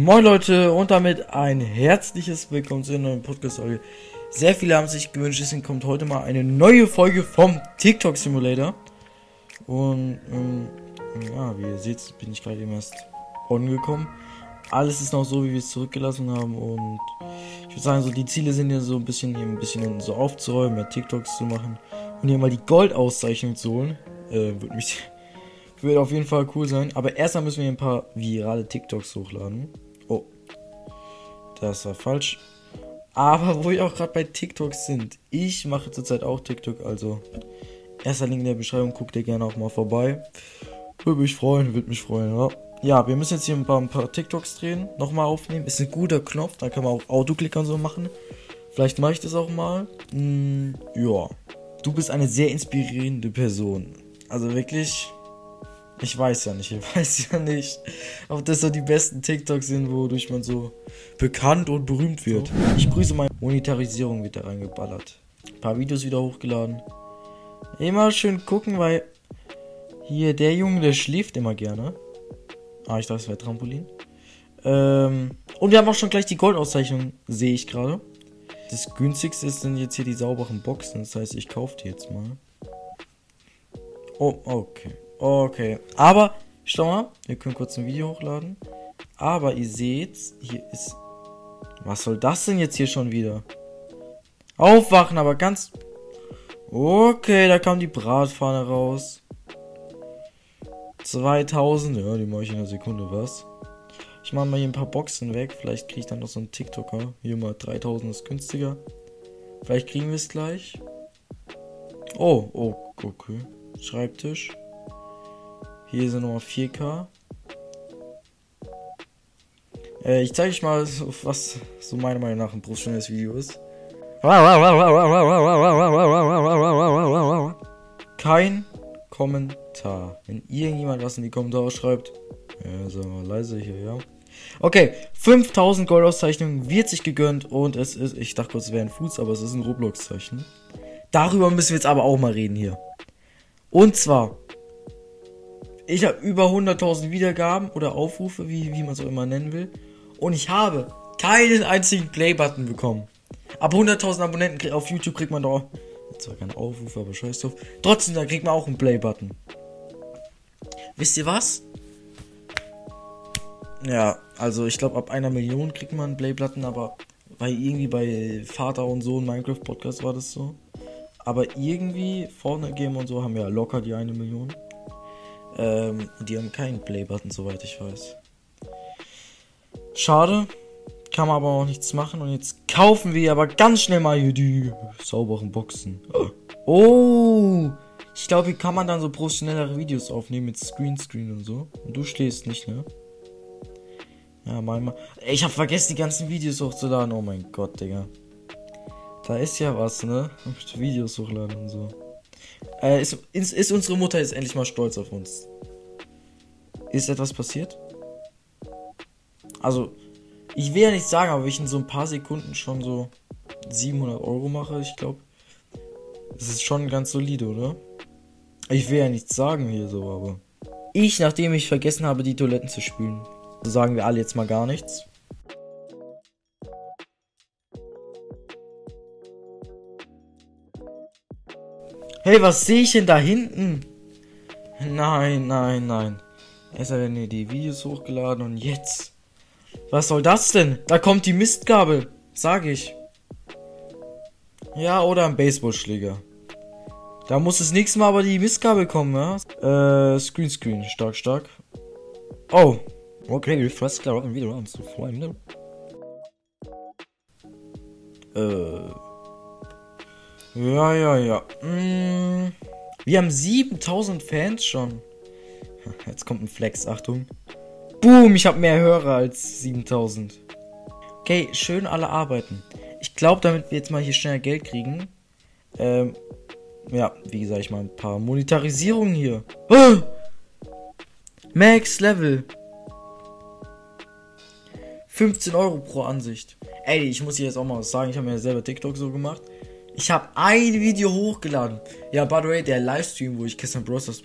Moin Leute und damit ein herzliches Willkommen zu einer neuen Podcast-Folge. Sehr viele haben sich gewünscht, deswegen kommt heute mal eine neue Folge vom TikTok Simulator. Und ähm, ja, wie ihr seht, bin ich gerade eben erst angekommen. Alles ist noch so, wie wir es zurückgelassen haben und ich würde sagen, so die Ziele sind ja so ein bisschen hier ein bisschen so aufzuräumen, mehr TikToks zu machen und hier mal die Goldauszeichnung zu holen. Äh, würde mich würde auf jeden Fall cool sein. Aber erstmal müssen wir ein paar virale TikToks hochladen. Das war falsch. Aber wo wir auch gerade bei TikToks sind. Ich mache zurzeit auch TikTok, also erster Link in der Beschreibung, guckt ihr gerne auch mal vorbei. Würde mich freuen, würde mich freuen, ja. Ja, wir müssen jetzt hier ein paar, ein paar TikToks drehen, nochmal aufnehmen. Ist ein guter Knopf, da kann man auch Autoklicker und so machen. Vielleicht mache ich das auch mal. Hm, ja. Du bist eine sehr inspirierende Person. Also wirklich, ich weiß ja nicht, ich weiß ja nicht, ob das so die besten TikToks sind, wodurch man so bekannt und berühmt wird. Ich grüße meine Monetarisierung wird da reingeballert. Ein paar Videos wieder hochgeladen. Immer schön gucken, weil hier der Junge, der schläft immer gerne. Ah, ich dachte, es wäre Trampolin. Ähm, und wir haben auch schon gleich die Goldauszeichnung, sehe ich gerade. Das günstigste sind jetzt hier die sauberen Boxen, das heißt, ich kaufe die jetzt mal. Oh, okay. Okay. Aber, schau mal, wir können kurz ein Video hochladen. Aber ihr seht, hier ist. Was soll das denn jetzt hier schon wieder? Aufwachen, aber ganz. Okay, da kam die Bratpfanne raus. 2000, ja, die mache ich in einer Sekunde, was? Ich mache mal hier ein paar Boxen weg. Vielleicht kriege ich dann noch so einen TikToker. Hier mal 3000 ist günstiger. Vielleicht kriegen wir es gleich. Oh, oh, okay. Schreibtisch. Hier sind nochmal 4K. Äh, ich zeige euch mal, was so meiner Meinung nach ein professionelles Video ist. Kein Kommentar. Wenn irgendjemand was in die Kommentare schreibt. Ja, sagen wir leise hier, ja. Okay, 5000 Goldauszeichnungen wird sich gegönnt und es ist, ich dachte kurz, es wäre ein Fuß, aber es ist ein Roblox-Zeichen. Darüber müssen wir jetzt aber auch mal reden hier. Und zwar ich habe über 100.000 Wiedergaben oder Aufrufe, wie, wie man es auch immer nennen will. Und ich habe keinen einzigen Play-Button bekommen. Ab 100.000 Abonnenten auf YouTube kriegt man doch. Zwar keinen Aufruf, aber scheiß drauf. Trotzdem, da kriegt man auch einen Play-Button. Wisst ihr was? Ja, also ich glaube, ab einer Million kriegt man einen Play-Button, aber bei irgendwie bei Vater und Sohn Minecraft Podcast war das so. Aber irgendwie vorne Game und so haben wir ja locker die eine Million. Ähm, die haben keinen Play-Button, soweit ich weiß. Schade. Kann man aber auch nichts machen. Und jetzt kaufen wir aber ganz schnell mal hier die sauberen Boxen. Oh! Ich glaube, hier kann man dann so professionellere Videos aufnehmen mit Screenscreen und so. Und du stehst nicht, ne? Ja, mal mal. Ich habe vergessen, die ganzen Videos hochzuladen. Oh mein Gott, Digga. Da ist ja was, ne? Videos hochladen und so. Äh, ist, ist, ist unsere Mutter jetzt endlich mal stolz auf uns? Ist etwas passiert? Also, ich will ja nicht sagen, aber wenn ich in so ein paar Sekunden schon so 700 Euro mache, ich glaube, das ist schon ganz solide, oder? Ich will ja nichts sagen hier so, aber. Ich, nachdem ich vergessen habe, die Toiletten zu spülen, sagen wir alle jetzt mal gar nichts. Hey, was sehe ich denn da hinten? Nein, nein, nein. Erst hat er die Videos hochgeladen und jetzt. Was soll das denn? Da kommt die Mistgabel. Sag ich. Ja, oder ein Baseballschläger. Da muss das nächste Mal aber die Mistgabel kommen, ja? Äh, Screen Screen. Stark, stark. Oh. Okay, refresh klar wieder an zu Freunde. Äh. Ja, ja, ja. Mm, wir haben 7000 Fans schon. Jetzt kommt ein Flex, Achtung. Boom, ich habe mehr Hörer als 7000. Okay, schön alle arbeiten. Ich glaube, damit wir jetzt mal hier schnell Geld kriegen. Ähm, ja, wie gesagt, ich mal ein paar Monetarisierungen hier. Oh! Max Level. 15 Euro pro Ansicht. Ey, ich muss hier jetzt auch mal was sagen. Ich habe mir ja selber TikTok so gemacht. Ich habe ein Video hochgeladen. Ja, by the way, der Livestream, wo ich gestern Bros.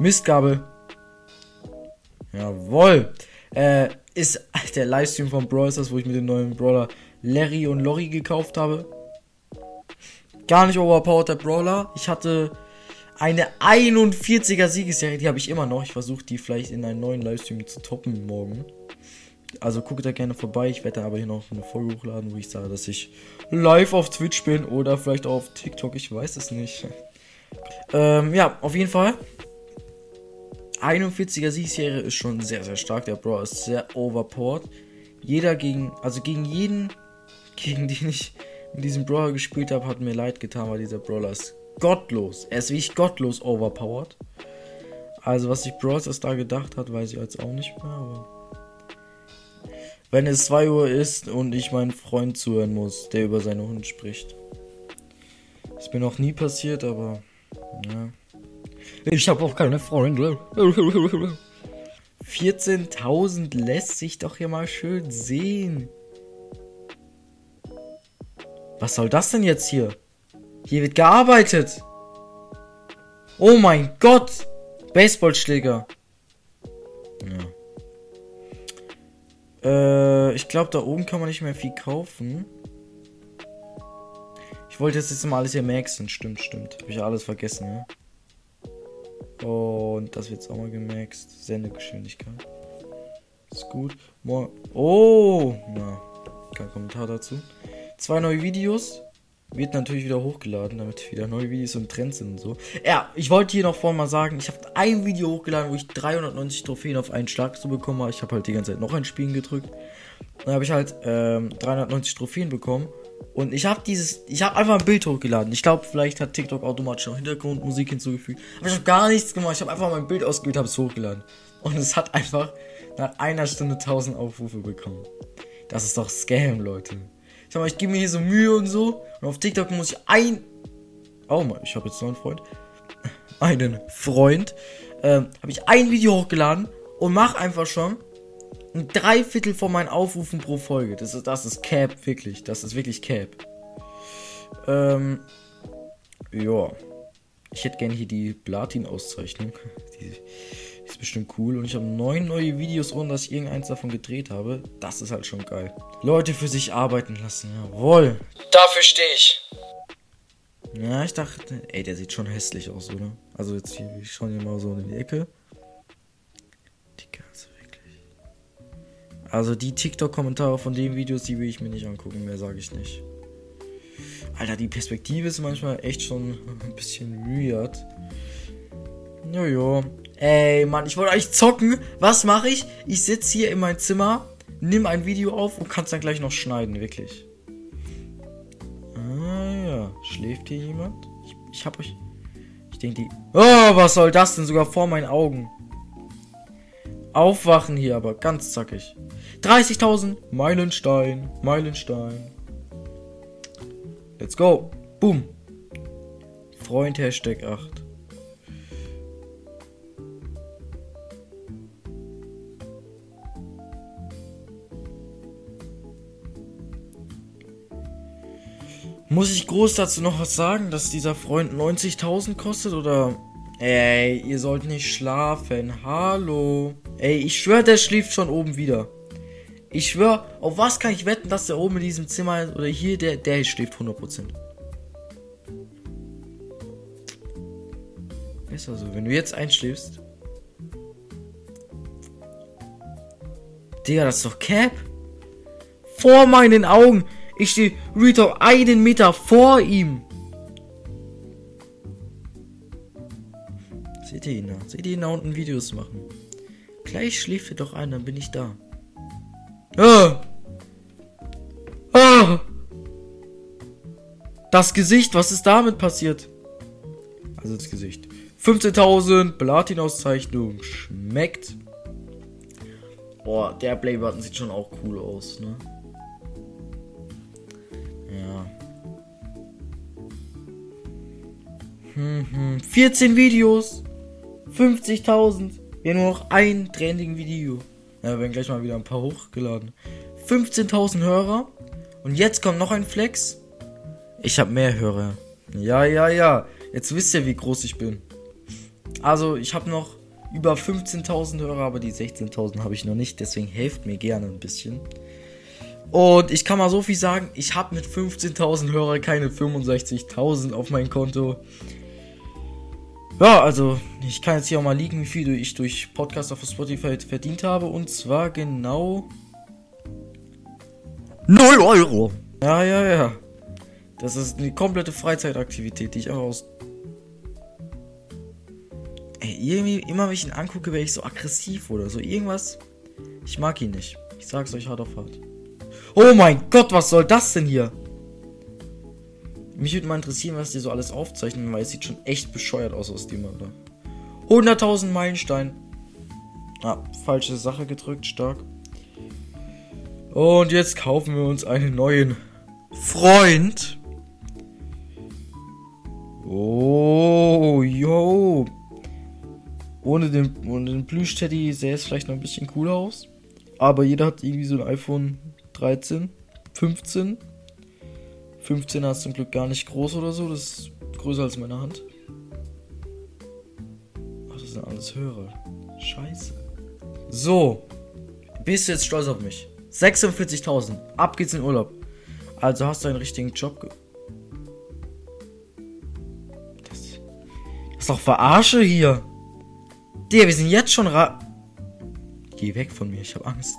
Mistgabel. Jawoll. Äh, ist der Livestream von Brawl wo ich mir den neuen Brawler Larry und Lori gekauft habe. Gar nicht overpowered der Brawler. Ich hatte eine 41er Siegesserie, die habe ich immer noch. Ich versuche die vielleicht in einen neuen Livestream zu toppen morgen. Also guckt da gerne vorbei. Ich werde aber hier noch eine Folge hochladen, wo ich sage, dass ich live auf Twitch bin oder vielleicht auch auf TikTok. Ich weiß es nicht. ähm, ja, auf jeden Fall. 41er Siegesserie ist schon sehr, sehr stark. Der Bro ist sehr overpowered. Jeder gegen, also gegen jeden, gegen den ich mit diesem Brawler gespielt habe, hat mir leid getan, weil dieser Brawler ist gottlos. Er ist wirklich gottlos overpowered. Also was sich Brawls da gedacht hat, weiß ich jetzt auch nicht mehr, aber wenn es 2 Uhr ist und ich meinen Freund zuhören muss, der über seine Hund spricht. Ist mir noch nie passiert, aber ja. Ich habe auch keine Freunde. 14.000 lässt sich doch hier mal schön sehen. Was soll das denn jetzt hier? Hier wird gearbeitet. Oh mein Gott. Baseballschläger. Äh, ich glaube, da oben kann man nicht mehr viel kaufen. Ich wollte jetzt, jetzt mal alles hier maxen. Stimmt, stimmt. Habe ich ja alles vergessen, ja. Und das wird jetzt auch mal gemaxt. Sendegeschwindigkeit. Ist gut. Oh! Na, kein Kommentar dazu. Zwei neue Videos. Wird natürlich wieder hochgeladen, damit wieder neue Videos und Trends sind und so. Ja, ich wollte hier noch vorhin mal sagen, ich habe ein Video hochgeladen, wo ich 390 Trophäen auf einen Schlag zu bekommen habe. Ich habe halt die ganze Zeit noch ein Spielen gedrückt. Dann habe ich halt ähm, 390 Trophäen bekommen. Und ich habe dieses, ich habe einfach ein Bild hochgeladen. Ich glaube, vielleicht hat TikTok automatisch noch Hintergrundmusik hinzugefügt. Aber ich habe gar nichts gemacht. Ich habe einfach mein Bild ausgewählt, habe es hochgeladen. Und es hat einfach nach einer Stunde 1000 Aufrufe bekommen. Das ist doch Scam, Leute. Ich sag mal, ich gebe mir hier so Mühe und so. Und auf TikTok muss ich ein. Oh mal, ich habe jetzt noch einen Freund. Einen Freund. Ähm, habe ich ein Video hochgeladen und mach einfach schon ein Dreiviertel von meinen Aufrufen pro Folge. Das ist, das ist Cap, wirklich. Das ist wirklich Cap. Ähm, ja. Ich hätte gerne hier die Platin-Auszeichnung. Die bestimmt cool. Und ich habe neun neue Videos, ohne dass ich irgendeins davon gedreht habe. Das ist halt schon geil. Leute für sich arbeiten lassen. Jawohl. Dafür stehe ich. Ja, ich dachte, ey, der sieht schon hässlich aus, oder? Also jetzt hier, ich schaue hier mal so in die Ecke. Also die TikTok-Kommentare von den Videos, die will ich mir nicht angucken, mehr sage ich nicht. Alter, die Perspektive ist manchmal echt schon ein bisschen weird. Jojo. Ey, Mann, ich wollte eigentlich zocken. Was mache ich? Ich sitze hier in meinem Zimmer, nimm ein Video auf und kann es dann gleich noch schneiden, wirklich. Ah ja, schläft hier jemand? Ich, ich hab euch... Ich denke die... Oh, was soll das denn? Sogar vor meinen Augen. Aufwachen hier aber, ganz zackig. 30.000. Meilenstein. Meilenstein. Let's go. Boom. Freund Hashtag 8. Muss ich groß dazu noch was sagen, dass dieser Freund 90.000 kostet oder? Ey, ihr sollt nicht schlafen. Hallo. Ey, ich schwör, der schläft schon oben wieder. Ich schwör, auf was kann ich wetten, dass der oben in diesem Zimmer ist? Oder hier, der, der schläft 100%. Ist also, wenn du jetzt einschläfst. Digga, das ist doch Cap. Vor meinen Augen. Ich stehe Rito einen Meter vor ihm. Seht ihr ihn da? Seht ihr ihn da unten Videos machen? Gleich schläft er doch ein, dann bin ich da. Ah! Ah! Das Gesicht, was ist damit passiert? Also das Gesicht. 15.000 Platin-Auszeichnung. Schmeckt. Boah, der Playbutton sieht schon auch cool aus, ne? 14 Videos. 50.000. Ja, nur noch ein trending Video. Ja, werden gleich mal wieder ein paar hochgeladen. 15.000 Hörer. Und jetzt kommt noch ein Flex. Ich habe mehr Hörer. Ja, ja, ja. Jetzt wisst ihr, wie groß ich bin. Also, ich habe noch über 15.000 Hörer, aber die 16.000 habe ich noch nicht, deswegen helft mir gerne ein bisschen. Und ich kann mal so viel sagen, ich habe mit 15.000 Hörer keine 65.000 auf mein Konto. Ja, also ich kann jetzt hier auch mal liegen, wie viel ich durch Podcast auf Spotify verdient habe. Und zwar genau 0 Euro. Ja, ja, ja. Das ist eine komplette Freizeitaktivität, die ich einfach aus. Ey, irgendwie, immer wenn ich ihn angucke, werde ich so aggressiv oder so. Irgendwas. Ich mag ihn nicht. Ich sag's euch hart auf hart. Oh mein Gott, was soll das denn hier? Mich würde mal interessieren, was die so alles aufzeichnen, weil es sieht schon echt bescheuert aus aus dem Alter. 100.000 Meilenstein. Ah, falsche Sache gedrückt, stark. Und jetzt kaufen wir uns einen neuen Freund. Oh, yo. Ohne den, ohne den Plüsch-Teddy sähe es vielleicht noch ein bisschen cooler aus. Aber jeder hat irgendwie so ein iPhone 13, 15. 15 ist zum Glück gar nicht groß oder so, das ist größer als meine Hand. Ach, das sind alles Hörer. Scheiße. So. Bist du jetzt stolz auf mich? 46.000. Ab geht's in Urlaub. Also hast du einen richtigen Job. Das, das ist doch Verarsche hier. Der, wir sind jetzt schon ra. Geh weg von mir, ich hab Angst.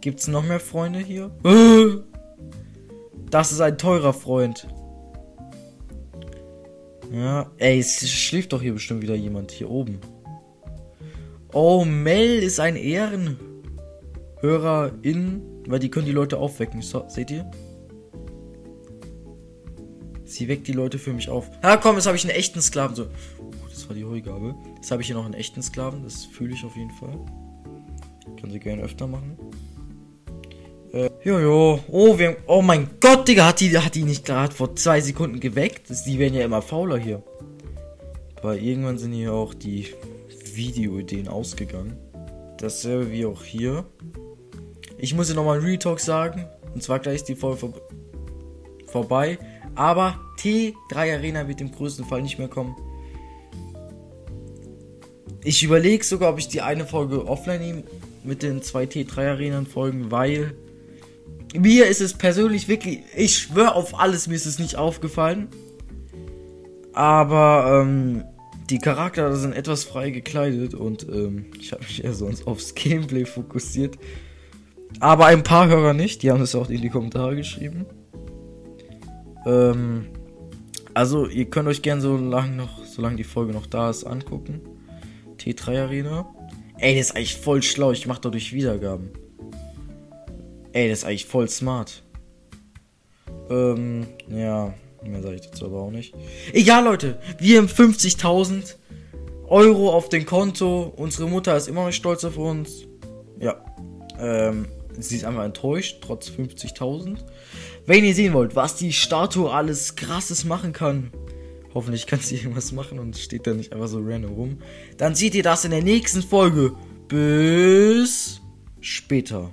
Gibt's noch mehr Freunde hier? Das ist ein teurer Freund. Ja, ey, es schläft doch hier bestimmt wieder jemand hier oben. Oh, Mel ist ein Ehrenhörerin, weil die können die Leute aufwecken. So, seht ihr? Sie weckt die Leute für mich auf. Ja, komm, jetzt habe ich einen echten Sklaven. So, oh, das war die Heugabe. Jetzt habe ich hier noch einen echten Sklaven. Das fühle ich auf jeden Fall. Können sie gerne öfter machen. Äh, jojo. Oh, wir, oh mein Gott, Digga, hat die, hat die nicht gerade vor zwei Sekunden geweckt? Die werden ja immer fauler hier. Aber irgendwann sind hier auch die Videoideen ausgegangen. Dasselbe wie auch hier. Ich muss hier nochmal ein Retalk sagen. Und zwar gleich ist die Folge vor vorbei. Aber T3 Arena wird im größten Fall nicht mehr kommen. Ich überlege sogar, ob ich die eine Folge offline nehme mit den zwei T3 Arenen Folgen, weil mir ist es persönlich wirklich, ich schwöre auf alles, mir ist es nicht aufgefallen. Aber ähm, die Charaktere sind etwas frei gekleidet und ähm, ich habe mich eher sonst aufs Gameplay fokussiert. Aber ein paar Hörer nicht, die haben es auch in die Kommentare geschrieben. Ähm, also ihr könnt euch gern so lange noch, solange die Folge noch da ist, angucken. T3 Arena. Ey, das ist eigentlich voll schlau, ich mache dadurch Wiedergaben. Ey, das ist eigentlich voll smart. Ähm, ja, mehr sage ich dazu aber auch nicht. Egal, Leute, wir haben 50.000 Euro auf dem Konto. Unsere Mutter ist immer noch stolz auf uns. Ja, ähm, sie ist einfach enttäuscht, trotz 50.000. Wenn ihr sehen wollt, was die Statue alles krasses machen kann, hoffentlich kann sie irgendwas machen und steht da nicht einfach so random rum, dann seht ihr das in der nächsten Folge. Bis später.